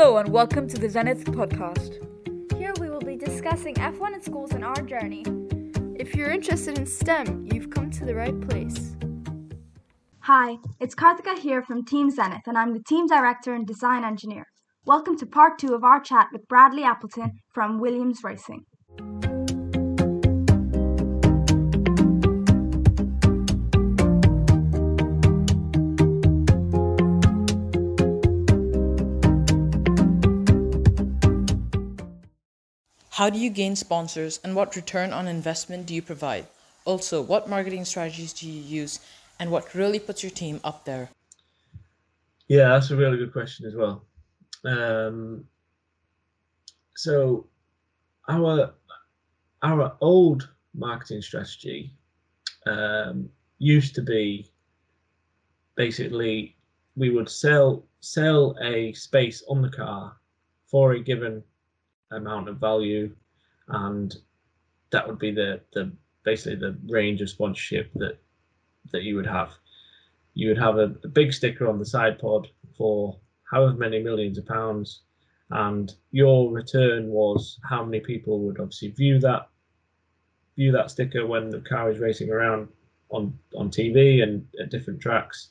Hello and welcome to the Zenith podcast. Here we will be discussing F1 in schools and our journey. If you're interested in STEM, you've come to the right place. Hi, it's Karthika here from Team Zenith, and I'm the Team Director and Design Engineer. Welcome to part two of our chat with Bradley Appleton from Williams Racing. How do you gain sponsors and what return on investment do you provide? Also, what marketing strategies do you use and what really puts your team up there? Yeah, that's a really good question as well. Um, so, our our old marketing strategy um, used to be basically we would sell sell a space on the car for a given amount of value, and that would be the the basically the range of sponsorship that that you would have. You would have a, a big sticker on the side pod for however many millions of pounds, and your return was how many people would obviously view that view that sticker when the car is racing around on on TV and at different tracks,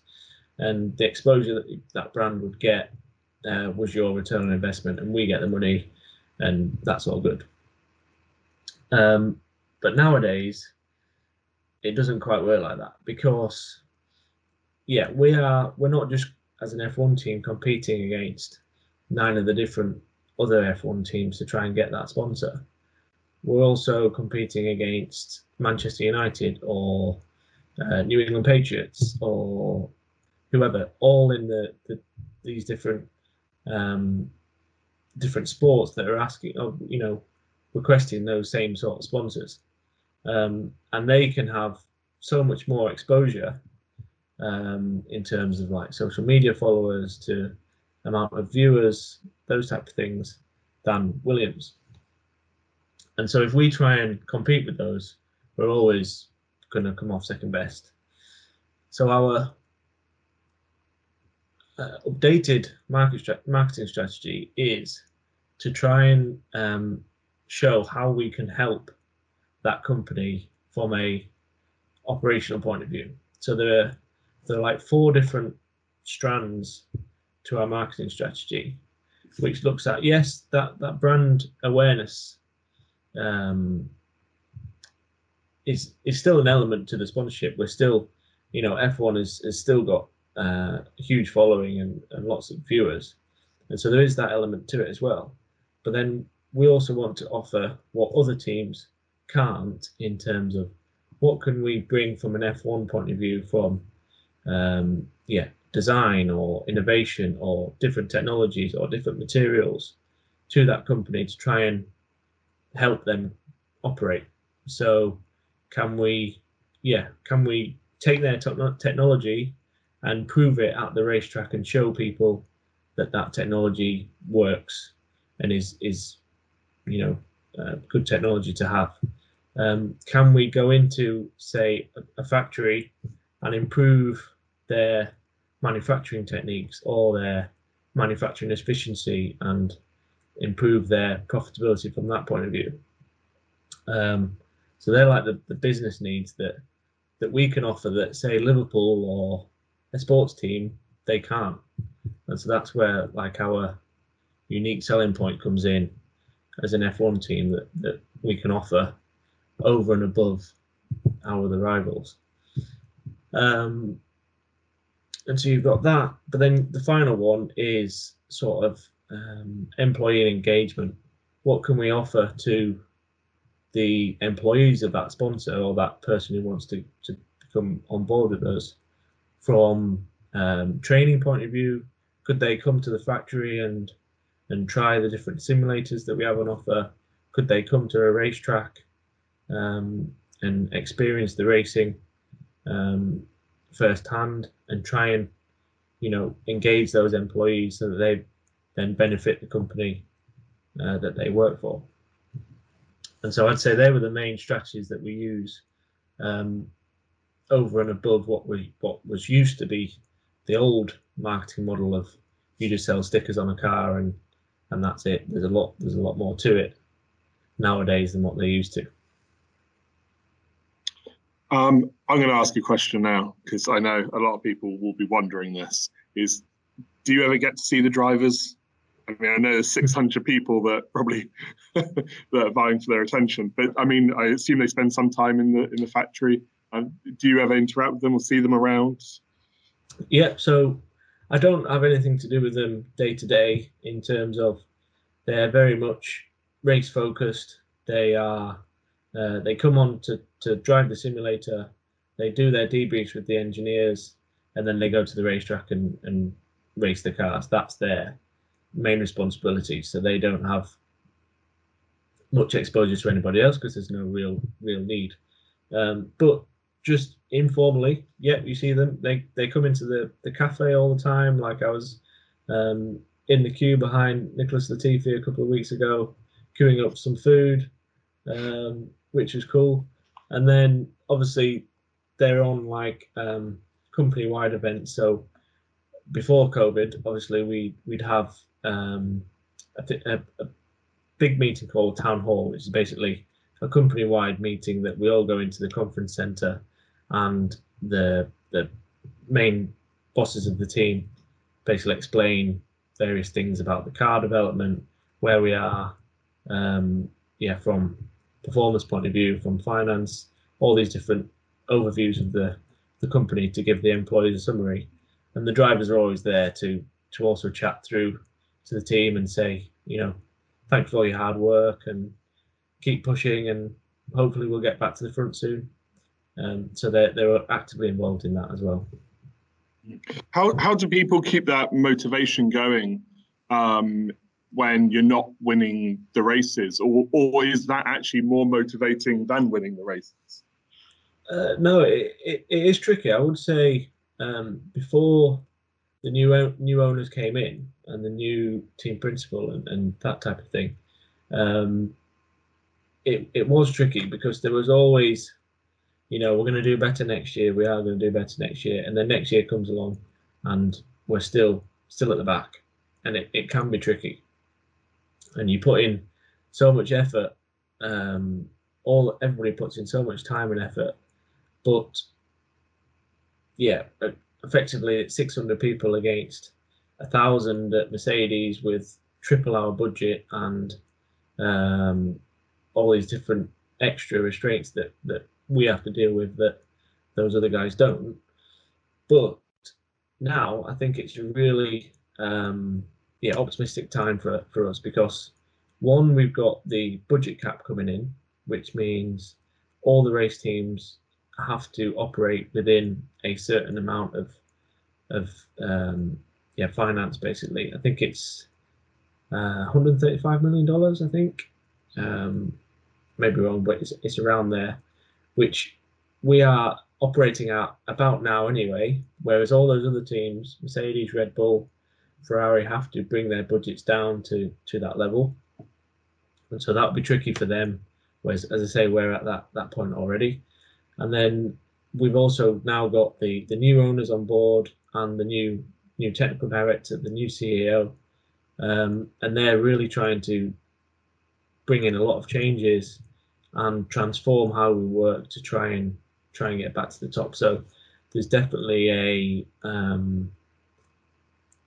and the exposure that that brand would get uh, was your return on investment, and we get the money and that's all good. Um, but nowadays, it doesn't quite work like that because, yeah, we are we're not just as an F1 team competing against nine of the different other F1 teams to try and get that sponsor. We're also competing against Manchester United or uh, New England Patriots or whoever, all in the, the these different um, different sports that are asking, you know, requesting those same sort of sponsors, um, and they can have so much more exposure um, in terms of like social media followers to amount of viewers, those type of things, than Williams. And so if we try and compete with those, we're always going to come off second best. So our uh, updated market marketing strategy is to try and um, show how we can help that company from a operational point of view. So there are there are like four different strands to our marketing strategy, which looks at yes that that brand awareness um, is is still an element to the sponsorship. We're still, you know, F1 has has still got uh, huge following and, and lots of viewers. And so there is that element to it as well. But then we also want to offer what other teams can't in terms of what can we bring from an F1 point of view from um, yeah design or innovation or different technologies or different materials to that company to try and help them operate. So can we yeah can we take their technology and prove it at the racetrack and show people that that technology works and is is you know uh, good technology to have. Um, can we go into say a, a, factory and improve their manufacturing techniques or their manufacturing efficiency and improve their profitability from that point of view? Um, so they're like the, the business needs that that we can offer that say Liverpool or a sports team they can't and so that's where like our unique selling point comes in as an F1 team that, that we can offer over and above our other rivals. Um, and so you've got that, but then the final one is sort of um, employee engagement. What can we offer to the employees of that sponsor or that person who wants to, to come on board with us from um, training point of view, could they come to the factory and and try the different simulators that we have on offer? Could they come to a racetrack um, and experience the racing um, firsthand and try and you know engage those employees so that they then benefit the company uh, that they work for? And so I'd say they were the main strategies that we use um, over and above what we what was used to be the old marketing model of you just sell stickers on a car and and that's it. There's a lot there's a lot more to it nowadays than what they used to. Um, I'm going to ask you a question now because I know a lot of people will be wondering this. Is do you ever get to see the drivers? I mean, I know there's 600 people that probably that are vying for their attention, but I mean, I assume they spend some time in the in the factory. Um, do you ever interact with them or see them around? Yeah, so I don't have anything to do with them day to day in terms of they're very much race focused. They are uh, they come on to to drive the simulator. They do their debriefs with the engineers, and then they go to the racetrack and and race the cars. That's their main responsibility. So they don't have much exposure to anybody else because there's no real real need. Um, but just informally, yeah, you see them. They they come into the the cafe all the time. Like I was um, in the queue behind Nicholas Latifi a couple of weeks ago, queuing up some food, um, which was cool. And then obviously they're on like um, company wide events. So before COVID, obviously we we'd have um, a, a, a big meeting called town hall, which is basically a company wide meeting that we all go into the conference center and the the main bosses of the team basically explain various things about the car development, where we are, um, yeah, from performance point of view, from finance, all these different overviews of the the company to give the employees a summary, and the drivers are always there to to also chat through to the team and say, you know, thanks for all your hard work and keep pushing, and hopefully we'll get back to the front soon. Um, so they're they're actively involved in that as well. How how do people keep that motivation going um, when you're not winning the races, or or is that actually more motivating than winning the races? Uh, no, it, it, it is tricky. I would say um, before the new new owners came in and the new team principal and, and that type of thing, um, it it was tricky because there was always you know, we're going to do better next year. We are going to do better next year. And then next year comes along and we're still still at the back. And it, it can be tricky. And you put in so much effort. Um, all everybody puts in so much time and effort. But yeah, effectively it's 600 people against a thousand at Mercedes with triple our budget and um, all these different extra restraints that that we have to deal with that those other guys don't. But now I think it's a really um, yeah optimistic time for for us because one we've got the budget cap coming in, which means all the race teams have to operate within a certain amount of of um, yeah finance basically. I think it's uh, 135 million dollars. I think um, maybe wrong, but it's, it's around there which we are operating at about now anyway, whereas all those other teams, Mercedes, Red Bull, Ferrari, have to bring their budgets down to to that level, and so that would be tricky for them. Whereas, as I say, we're at that that point already, and then we've also now got the the new owners on board and the new new technical director, the new CEO, um, and they're really trying to bring in a lot of changes and transform how we work to try and try and get back to the top. So there's definitely a um,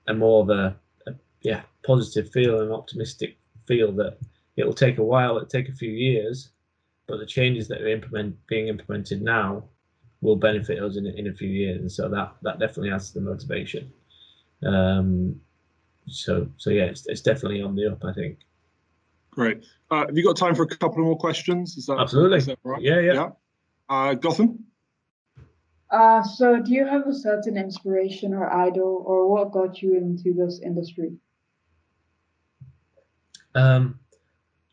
a more of a, a yeah positive feel and optimistic feel that it'll take a while, it'll take a few years, but the changes that are implement being implemented now will benefit us in, in a few years, and so that that definitely adds to the motivation. Um, so so yeah, it's, it's definitely on the up, I think. Great. Uh, have you got time for a couple more questions? Is that absolutely? Is that right? Yeah, yeah. yeah. Uh, Gotham. Uh, so, do you have a certain inspiration or idol, or what got you into this industry? Um,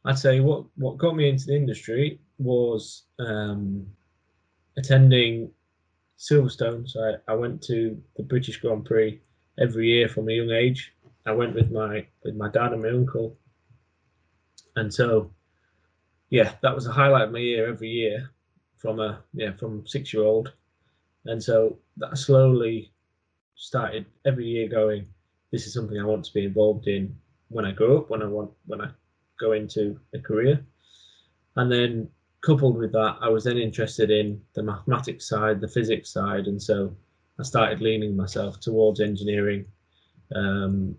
I'd say what what got me into the industry was um, attending Silverstone. So I, I went to the British Grand Prix every year from a young age. I went with my with my dad and my uncle and so yeah, that was a highlight of my year every year from a yeah from six year old, and so that slowly started every year going. This is something I want to be involved in. when I grow up, when I want when I go into a career. And then coupled with that, I was then interested in the mathematics side, the physics side, and so I started leaning myself towards engineering um,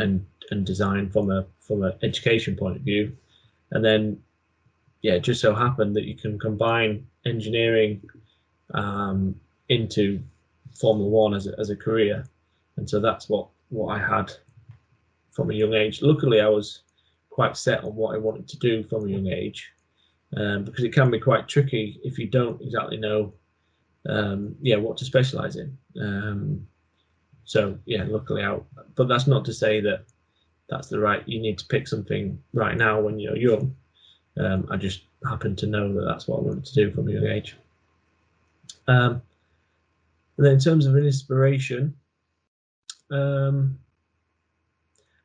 and and design from a from an education point of view. And then, yeah, it just so happened that you can combine engineering um, into Formula One as a, as a career, and so that's what what I had from a young age. Luckily, I was quite set on what I wanted to do from a young age, um, because it can be quite tricky if you don't exactly know, um, yeah, what to specialize in. Um, so yeah, luckily out. But that's not to say that that's the right. You need to pick something right now when you're young. Um, I just happened to know that that's what I wanted to do from a young age. Um, and then in terms of an inspiration, um,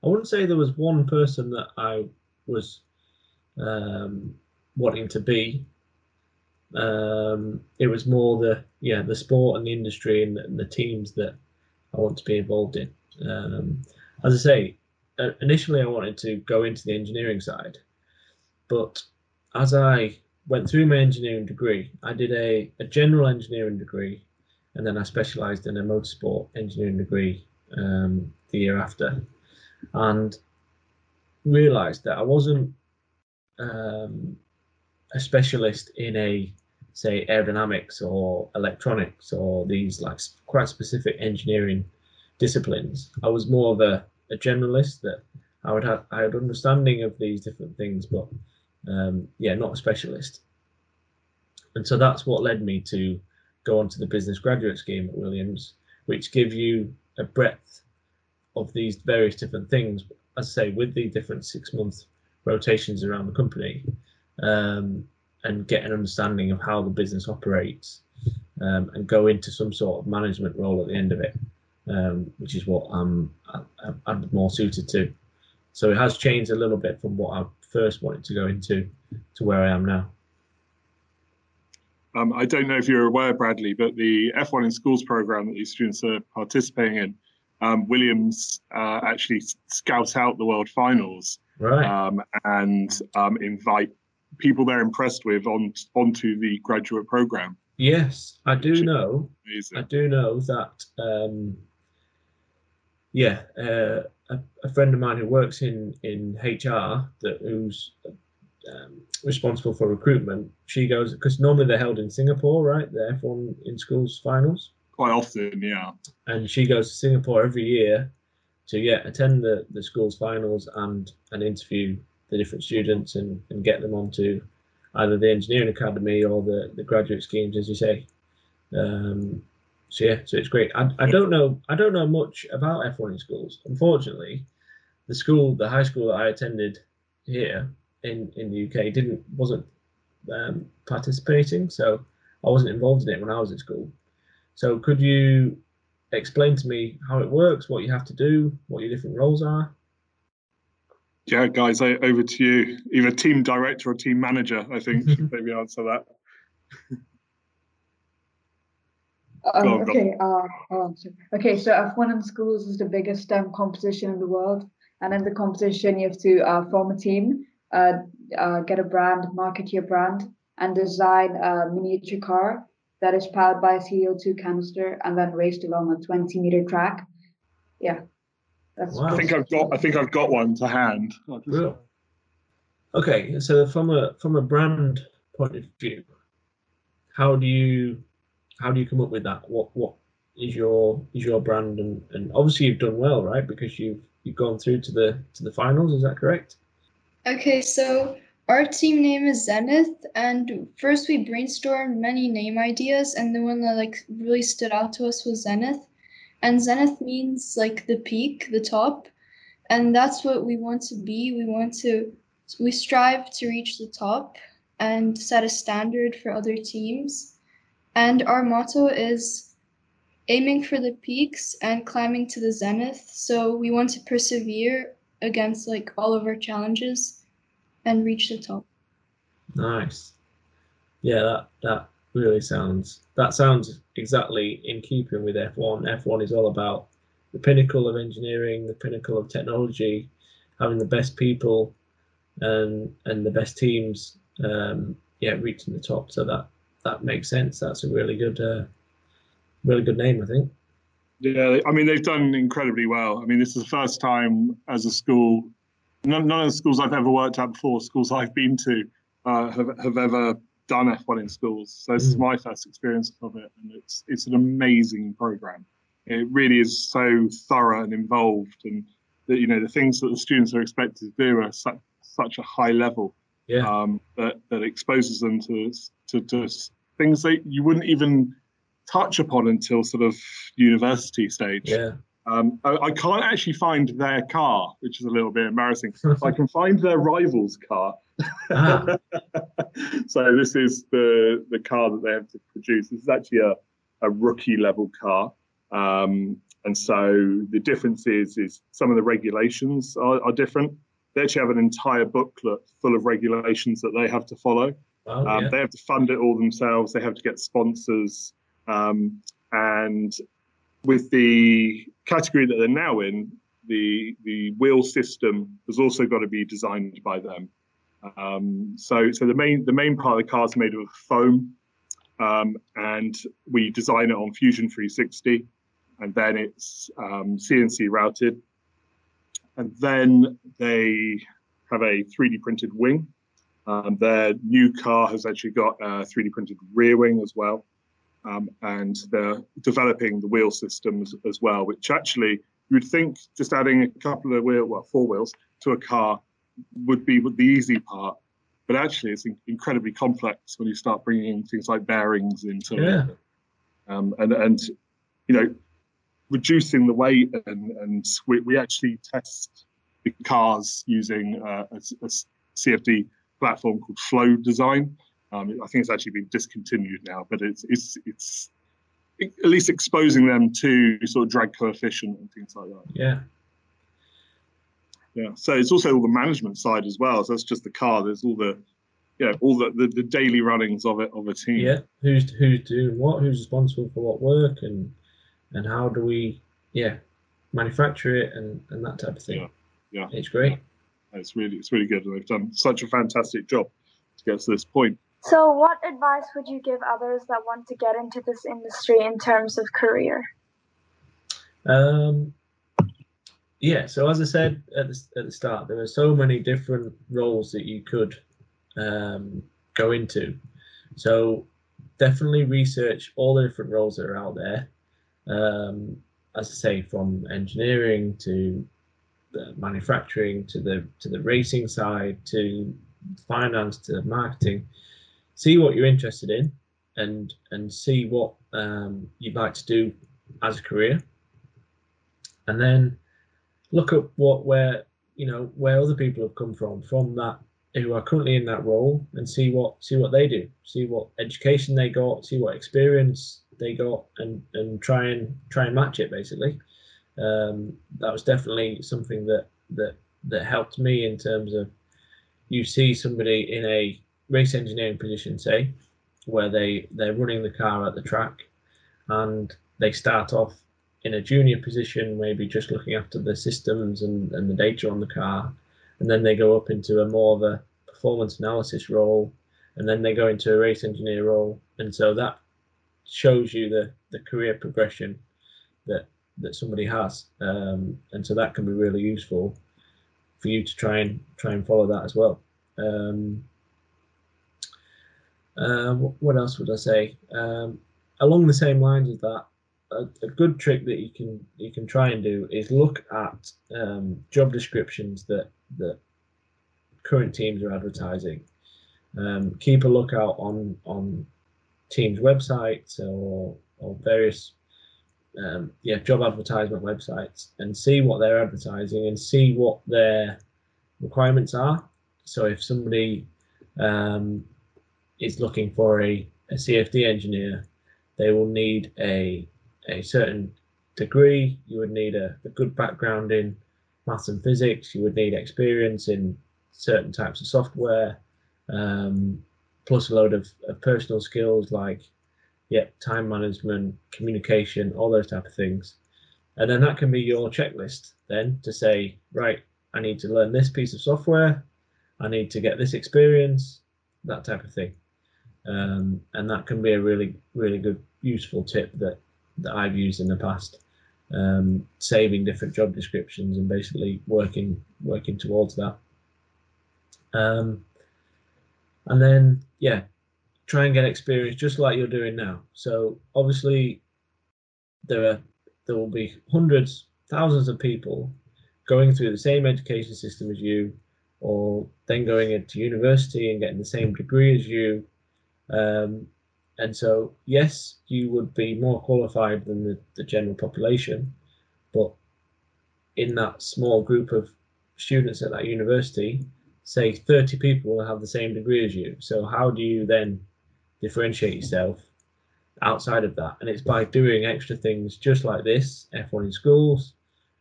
I wouldn't say there was one person that I was um, wanting to be. Um, it was more the yeah the sport and the industry and and the teams that I want to be involved in. Um, as I say, uh, initially I wanted to go into the engineering side, but as I went through my engineering degree, I did a, a general engineering degree, and then I specialised in a motorsport engineering degree um, the year after, and realised that I wasn't um, a specialist in a say aerodynamics or electronics or these like quite specific engineering disciplines. I was more of a, a generalist that I would have I had understanding of these different things, but um, yeah, not a specialist. And so that's what led me to go on to the business graduate scheme at Williams, which give you a breadth of these various different things. As I say, with the different six month rotations around the company, um, and get an understanding of how the business operates um, and go into some sort of management role at the end of it, um, which is what I'm, I'm, I'm more suited to. So it has changed a little bit from what I first wanted to go into to where I am now. Um, I don't know if you're aware, Bradley, but the F1 in Schools program that these students are participating in, um, Williams uh, actually scouts out the World Finals right. um, and um, invite people they're impressed with on onto the graduate program. Yes, I do know. Amazing. I do know that. Um, yeah, uh, a, a, friend of mine who works in in HR that who's um, responsible for recruitment. She goes because normally they're held in Singapore, right? The F1 in schools finals. Quite often, yeah. And she goes to Singapore every year to yeah attend the the schools finals and and interview the different students and, and get them onto either the engineering academy or the, the graduate schemes, as you say. Um, so yeah, so it's great. I, I don't know I don't know much about F1 in schools. Unfortunately, the school, the high school that I attended here in, in the UK didn't wasn't um, participating, so I wasn't involved in it when I was at school. So could you explain to me how it works, what you have to do, what your different roles are? Yeah, guys, over to you. Either team director or team manager, I think, should maybe answer that. Um, on, okay, uh, oh, okay. So F1 in schools is the biggest STEM competition in the world, and in the competition, you have to uh, form a team, uh, uh, get a brand, market your brand, and design a miniature car that is powered by a CO2 canister, and then raced along a 20 meter track. Yeah, that's wow. I think I've got I think I've got one to hand. Okay, so from a from a brand point of view, how do you how do you come up with that? What what is your is your brand and, and obviously you've done well, right? Because you've you've gone through to the to the finals, is that correct? Okay, so our team name is Zenith, and first we brainstormed many name ideas, and the one that like really stood out to us was Zenith. And zenith means like the peak, the top. And that's what we want to be. We want to, we strive to reach the top and set a standard for other teams. And our motto is aiming for the peaks and climbing to the zenith. So we want to persevere against like all of our challenges and reach the top. Nice. Yeah, that that really sounds that sounds exactly in keeping with F1. F1 is all about the pinnacle of engineering, the pinnacle of technology, having the best people and and the best teams, um, yeah, reaching the top. So that that makes sense. That's a really good, uh, really good name, I think. Yeah, I mean they've done incredibly well. I mean this is the first time as a school. None, none of the schools I've ever worked at before, schools I've been to, uh, have have ever done F1 in schools. So this mm. is my first experience of it, and it's it's an amazing program. It really is so thorough and involved, and that you know the things that the students are expected to do are such such a high level yeah. um, that that exposes them to, to to things that you wouldn't even touch upon until sort of university stage. Yeah. Um, I, I, can't actually find their car, which is a little bit embarrassing. I can find their rival's car. Ah. so this is the the car that they have to produce. This is actually a, a rookie level car. Um, and so the difference is, is some of the regulations are, are, different. They actually have an entire booklet full of regulations that they have to follow. Oh, um, They have to fund it all themselves. They have to get sponsors. Um, and with the category that they're now in, the the wheel system has also got to be designed by them. Um, so so the main the main part of the car is made of foam, um, and we design it on Fusion 360, and then it's um, CNC routed, and then they have a 3D printed wing. Um, their new car has actually got a 3D printed rear wing as well um, and they're developing the wheel systems as well, which actually you would think just adding a couple of wheel, well, four wheels to a car would be the easy part. But actually, it's incredibly complex when you start bringing things like bearings into yeah. it. Um, and, and, you know, reducing the weight and, and we, we actually test the cars using uh, a, a CFD platform called Flow Design. Um, I think it's actually been discontinued now, but it's it's it's at least exposing them to sort of drag coefficient and things like that. Yeah. Yeah. So it's also all the management side as well. So that's just the car. There's all the yeah, all the, the, the daily runnings of it of a team. Yeah. Who's who's doing what? Who's responsible for what work and and how do we yeah manufacture it and and that type of thing. Yeah. Yeah. It's great. It's really it's really good. They've done such a fantastic job to get to this point. So, what advice would you give others that want to get into this industry in terms of career? Um, yeah, so as I said at the, at the start, there are so many different roles that you could um, go into. So, definitely research all the different roles that are out there. Um, as I say, from engineering to manufacturing to the to the racing side to finance to marketing see what you're interested in and and see what um, you'd like to do as a career. And then look at what where you know where other people have come from from that who are currently in that role and see what see what they do see what education they got see what experience they got and and try and try and match it basically. Um, that was definitely something that that that helped me in terms of you see somebody in a race engineering position, say, where they they're running the car at the track, and they start off in a junior position, maybe just looking after the systems and, and the data on the car, and then they go up into a more of a performance analysis role, and then they go into a race engineer role, and so that shows you the the career progression that that somebody has, um, and so that can be really useful for you to try and try and follow that as well. Um, uh, what else would I say? Um, along the same lines as that, a, a, good trick that you can you can try and do is look at um, job descriptions that that current teams are advertising. Um, keep a lookout on on teams' websites or or various um, yeah job advertisement websites and see what they're advertising and see what their requirements are. So if somebody um, is looking for a, a CFD engineer, they will need a a certain degree. You would need a, a good background in maths and physics. You would need experience in certain types of software, um, plus a load of, of, personal skills like yeah, time management, communication, all those type of things. And then that can be your checklist then to say, right, I need to learn this piece of software, I need to get this experience, that type of thing. Um, and that can be a really, really good, useful tip that, that I've used in the past. Um, saving different job descriptions and basically working working towards that. Um, and then, yeah, try and get experience just like you're doing now. So obviously, there are there will be hundreds, thousands of people going through the same education system as you, or then going into university and getting the same degree as you. Um, and so, yes, you would be more qualified than the, the general population, but in that small group of students at that university, say 30 people will have the same degree as you. So, how do you then differentiate yourself outside of that? And it's by doing extra things just like this F1 in schools,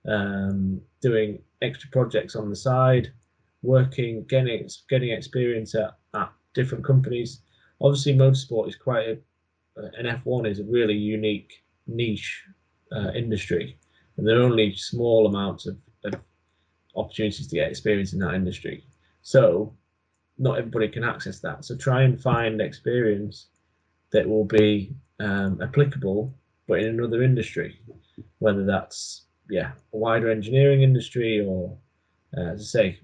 um, doing extra projects on the side, working, getting getting experience at, at different companies. Obviously, motorsport is quite a, an F1 is a really unique niche uh, industry, and there are only small amounts of, of opportunities to get experience in that industry. So, not everybody can access that. So, try and find experience that will be um, applicable, but in another industry, whether that's yeah a wider engineering industry or uh, as I say,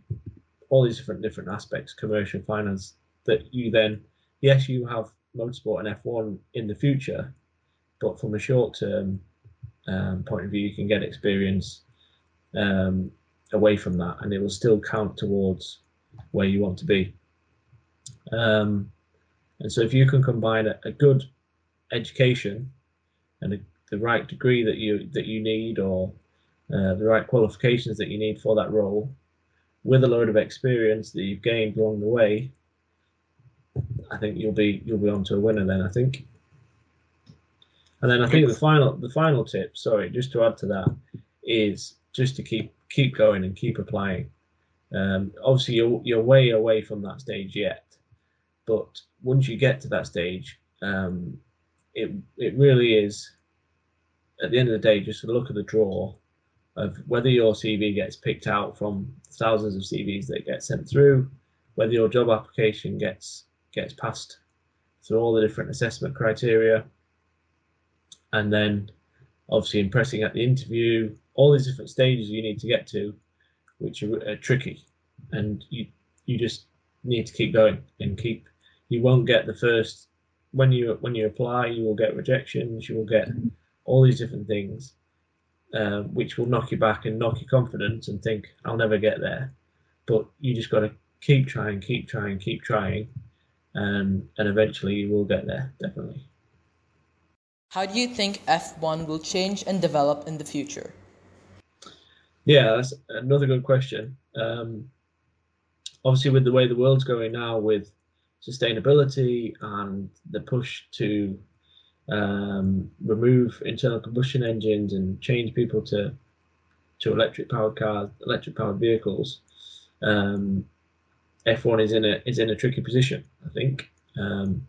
all these different different aspects, commercial finance, that you then yes you have motorsport and F1 in the future, but from a short term um, point of view, you can get experience um, away from that, and it will still count towards where you want to be. Um, and so, if you can combine a, a good education and a, the right degree that you that you need, or uh, the right qualifications that you need for that role, with a load of experience that you've gained along the way, I think you'll be you'll be on to a winner then. I think. And then I think the final the final tip, sorry, just to add to that, is just to keep keep going and keep applying. Um, obviously, you're you're way away from that stage yet, but once you get to that stage, um, it it really is. At the end of the day, just look at the draw of whether your CV gets picked out from thousands of CVs that get sent through, whether your job application gets gets passed through all the different assessment criteria, and then obviously impressing at the interview, all these different stages you need to get to, which are, are tricky, and you you just need to keep going and keep. You won't get the first when you when you apply, you will get rejections, you will get all these different things, uh, which will knock you back and knock your confidence and think I'll never get there. But you just got to keep trying, keep trying, keep trying, and and eventually you will get there definitely. How do you think F1 will change and develop in the future? Yeah, that's another good question. Um, obviously, with the way the world's going now, with sustainability and the push to um, remove internal combustion engines and change people to to electric powered cars, electric powered vehicles, um, F1 is in a is in a tricky position. I think um,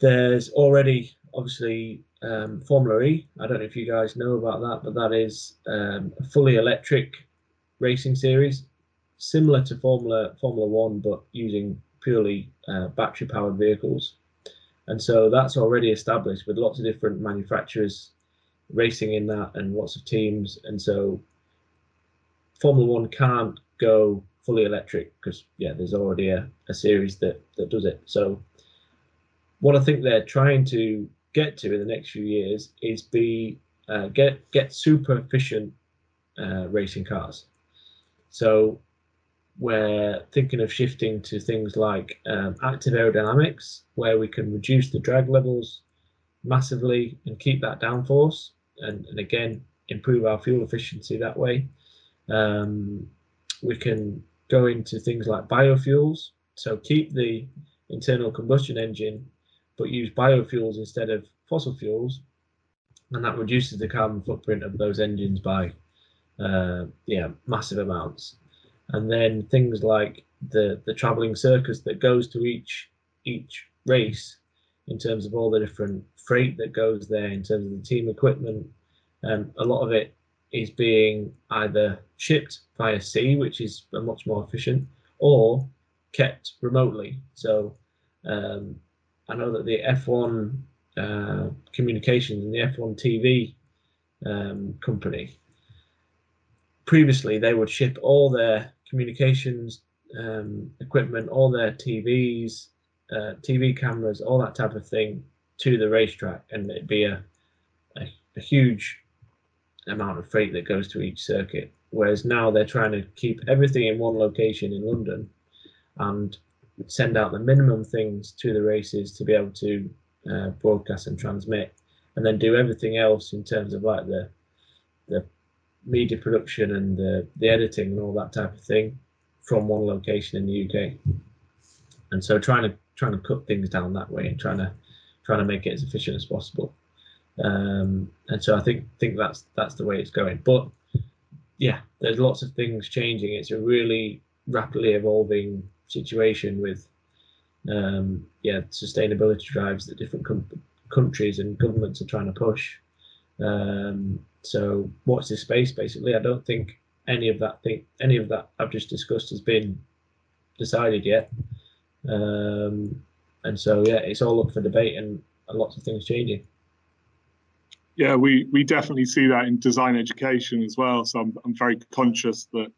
there's already obviously um, Formula E. I don't know if you guys know about that, but that is um, a fully electric racing series, similar to Formula Formula One, but using purely uh, battery powered vehicles. And so that's already established with lots of different manufacturers racing in that and lots of teams. And so Formula One can't go fully electric because yeah, there's already a, a series that that does it. So what I think they're trying to get to in the next few years is be uh, get get super efficient uh, racing cars. So we're thinking of shifting to things like um, active aerodynamics, where we can reduce the drag levels massively and keep that downforce, and, and again improve our fuel efficiency that way. Um, we can go into things like biofuels, so keep the internal combustion engine, but use biofuels instead of fossil fuels, and that reduces the carbon footprint of those engines by uh, yeah massive amounts. And then things like the the traveling circus that goes to each each race in terms of all the different freight that goes there in terms of the team equipment um, a lot of it is being either shipped via sea, which is much more efficient, or kept remotely. So um, I know that the F1 uh, communications and the F1 TV um, company previously they would ship all their communications um, equipment, all their TVs, uh, TV cameras, all that type of thing to the racetrack, and it'd be a, a, a huge amount of freight that goes to each circuit. Whereas now they're trying to keep everything in one location in London and send out the minimum things to the races to be able to uh, broadcast and transmit, and then do everything else in terms of like the the media production and the, the editing and all that type of thing from one location in the UK. And so trying to trying to cut things down that way and trying to trying to make it as efficient as possible. Um, and so I think think that's that's the way it's going. But yeah, there's lots of things changing. It's a really rapidly evolving situation with um, yeah sustainability drives that different com- countries and governments are trying to push. Um, so watch this space. Basically, I don't think any of that thing, any of that I've just discussed has been decided yet. Um, and so yeah, it's all up for debate and lots of things changing. Yeah, we we definitely see that in design education as well. So I'm I'm very conscious that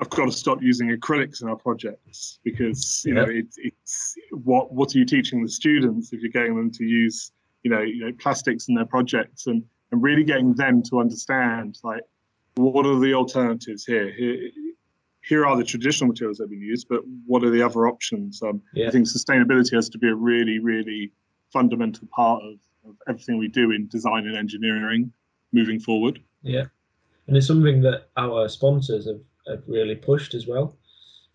I've got to stop using acrylics in our projects because you yeah. know it, it's what what are you teaching the students if you're getting them to use you know you know plastics in their projects and and really getting them to understand like what are the alternatives here here here are the traditional materials that we use but what are the other options um, yeah. i think sustainability has to be a really really fundamental part of, of everything we do in design and engineering moving forward yeah and it's something that our sponsors have, have really pushed as well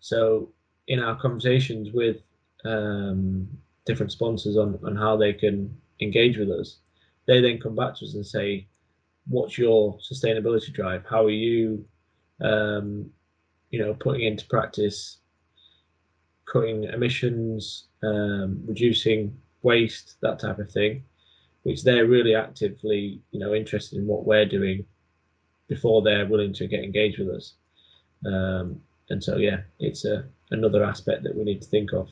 so in our conversations with um, different sponsors on, on how they can engage with us they then come back to us and say, "What's your sustainability drive? How are you, um, you know, putting into practice cutting emissions, um, reducing waste, that type of thing?" Which they're really actively, you know, interested in what we're doing before they're willing to get engaged with us. Um, and so, yeah, it's a another aspect that we need to think of.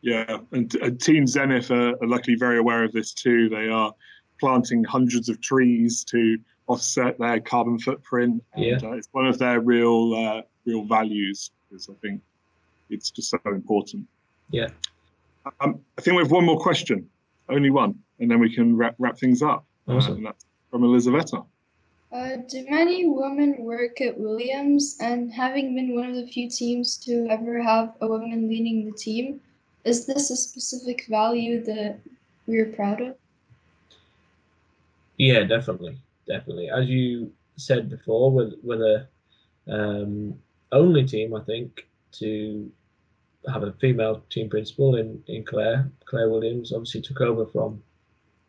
Yeah, and, and Team Zenith are, are luckily very aware of this too. They are planting hundreds of trees to offset their carbon footprint. And, yeah. Uh, it's one of their real uh, real values because I think it's just so important. Yeah. Um, I think we have one more question, only one, and then we can wrap, wrap things up. Awesome. Uh, and that's from Elizaveta. Uh, do many women work at Williams? And having been one of the few teams to ever have a woman leading the team, is this a specific value that we're proud of? Yeah, definitely, definitely. As you said before, we're, we're the um, only team I think to have a female team principal in in Claire. Claire Williams obviously took over from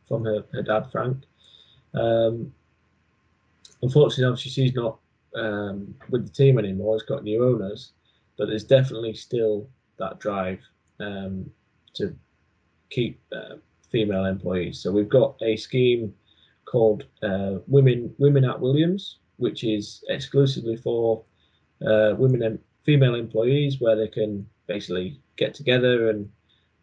from her, her dad Frank. Um, unfortunately, obviously she's not um, with the team anymore. It's got new owners, but there's definitely still that drive um, to keep uh, female employees. So we've got a scheme called uh, Women Women at Williams, which is exclusively for uh, women and female employees, where they can basically get together and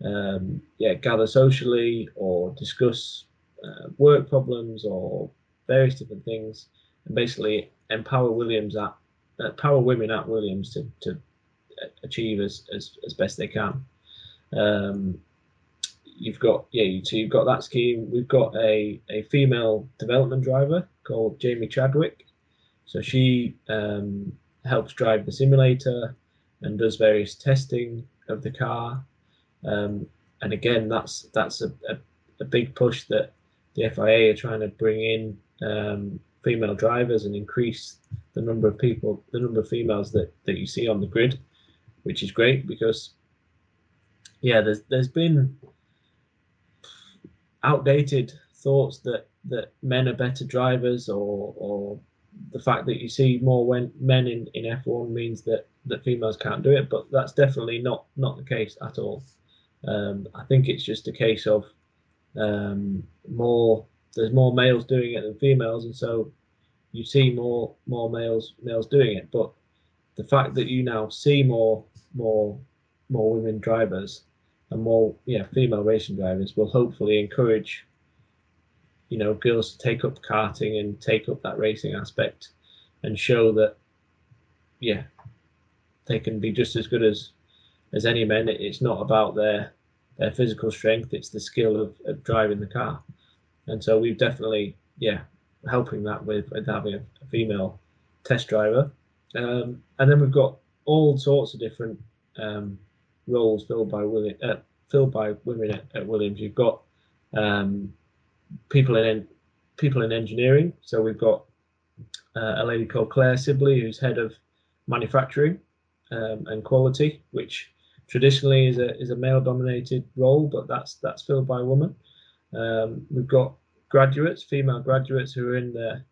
um, yeah gather socially or discuss uh, work problems or various different things, and basically empower Williams at empower women at Williams to to achieve as as, as best they can. Um, you've got yeah, so you've got that scheme. We've got a a female development driver called Jamie Chadwick. So she um, helps drive the simulator and does various testing of the car. Um, and again, that's that's a, a, a, big push that the FIA are trying to bring in um, female drivers and increase the number of people, the number of females that, that you see on the grid, which is great because yeah, there's there's been outdated thoughts that that men are better drivers or or the fact that you see more when men in, in F1 means that that females can't do it, but that's definitely not not the case at all. Um, I think it's just a case of um, more there's more males doing it than females, and so you see more more males males doing it, but the fact that you now see more more more women drivers and more yeah female racing drivers will hopefully encourage you know girls to take up karting and take up that racing aspect and show that yeah they can be just as good as as any men it's not about their their physical strength it's the skill of, of driving the car and so we've definitely yeah helping that with, with having a, female test driver um, and then we've got all sorts of different um, roles filled by William, uh, filled by women at, at Williams. You've got um, people in people in engineering. So we've got uh, a lady called Claire Sibley, who's head of manufacturing um, and quality, which traditionally is a is a male dominated role, but that's that's filled by a woman. Um, we've got graduates, female graduates who are in the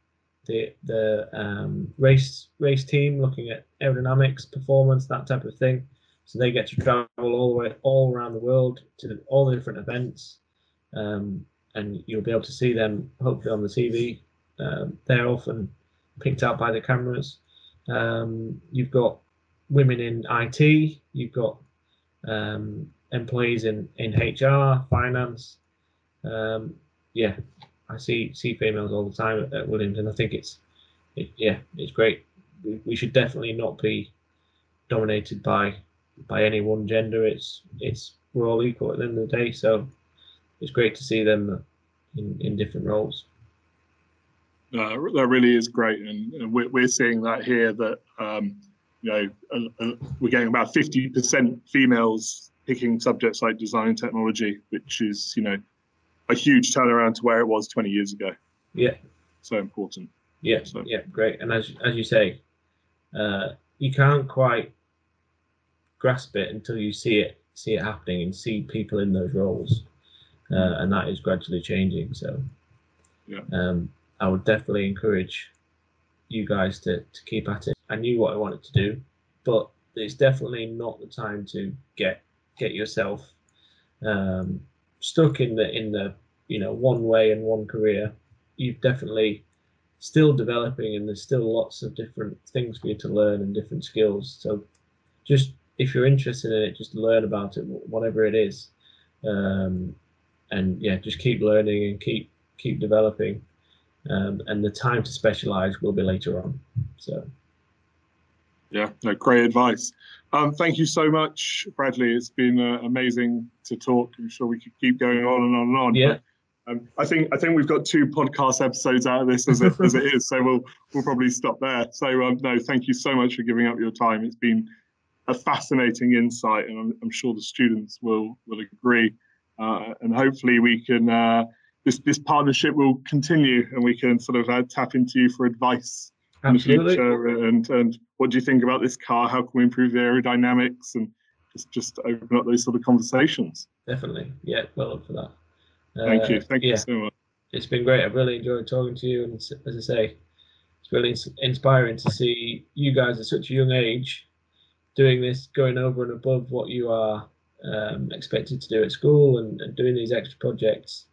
the the um, race race team, looking at aerodynamics, performance, that type of thing. So they get to travel all the way all around the world to all the different events, um, and you'll be able to see them hopefully on the TV. Um, they're often picked out by the cameras. Um, you've got women in IT. You've got um, employees in in HR, finance. Um, yeah, I see see females all the time at, Williams, and I think it's it, yeah, it's great. We, we should definitely not be dominated by by any one gender. It's it's we're all equal at the end of the day, so it's great to see them in in different roles. Uh, that really is great, and we're, we're seeing that here. That um, you know, uh, uh, we're getting about fifty percent females picking subjects like design and technology, which is you know a huge turnaround to where it was 20 years ago. Yeah. So important. Yeah. So. Yeah. Great. And as as you say, uh, you can't quite grasp it until you see it see it happening and see people in those roles, uh, and that is gradually changing. So. Yeah. Um, I would definitely encourage you guys to, to keep at it. I knew what I wanted to do, but it's definitely not the time to get get yourself um, stuck in the in the you know one way and one career, you've definitely still developing and there's still lots of different things for you to learn and different skills. So just if you're interested in it, just learn about it, whatever it is, um, and yeah, just keep learning and keep keep developing. Um, and the time to specialize will be later on. So. Yeah, no, great advice. Um, thank you so much, Bradley. It's been uh, amazing to talk. I'm sure we could keep going on and on and on. Yeah. But, um, I think I think we've got two podcast episodes out of this as it, as it is, so we'll we'll probably stop there. So um, no, thank you so much for giving up your time. It's been a fascinating insight, and I'm, I'm sure the students will will agree. Uh, and hopefully we can uh, this this partnership will continue, and we can sort of uh, tap into you for advice Absolutely. in future and and what do you think about this car? How can we improve the aerodynamics and just just open up those sort of conversations? Definitely. Yeah well up for that. Thank uh, you thank yeah. you so much. It's been great. I've really enjoyed talking to you and as i say it's really inspiring to see you guys at such a young age doing this going over and above what you are um, expected to do at school and, and doing these extra projects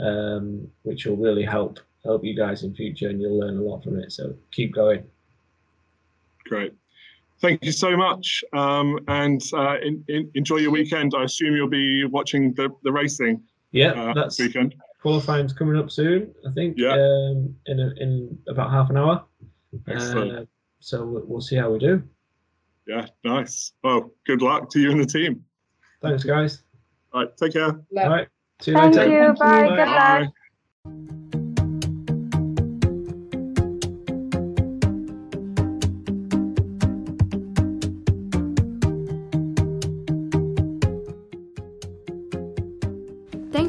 um, which will really help help you guys in future and you'll learn a lot from it. So keep going. Great. Thank you so much. Um, and uh, in, in, enjoy your weekend. I assume you'll be watching the, the racing. Yeah, uh, that's weekend. Qualifying's coming up soon, I think. Yeah. Um, in a, in about half an hour. Excellent. Uh, so we'll see how we do. Yeah, nice. Well, good luck to you and the team. Thanks, guys. All right, take care. All right. See you Thank later. you. Bye. Good Bye. luck.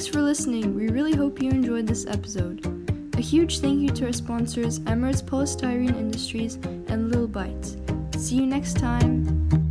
Thanks for listening. We really hope you enjoyed this episode. A huge thank you to our sponsors, Emirates Polystyrene Industries and Lil Bites. See you next time.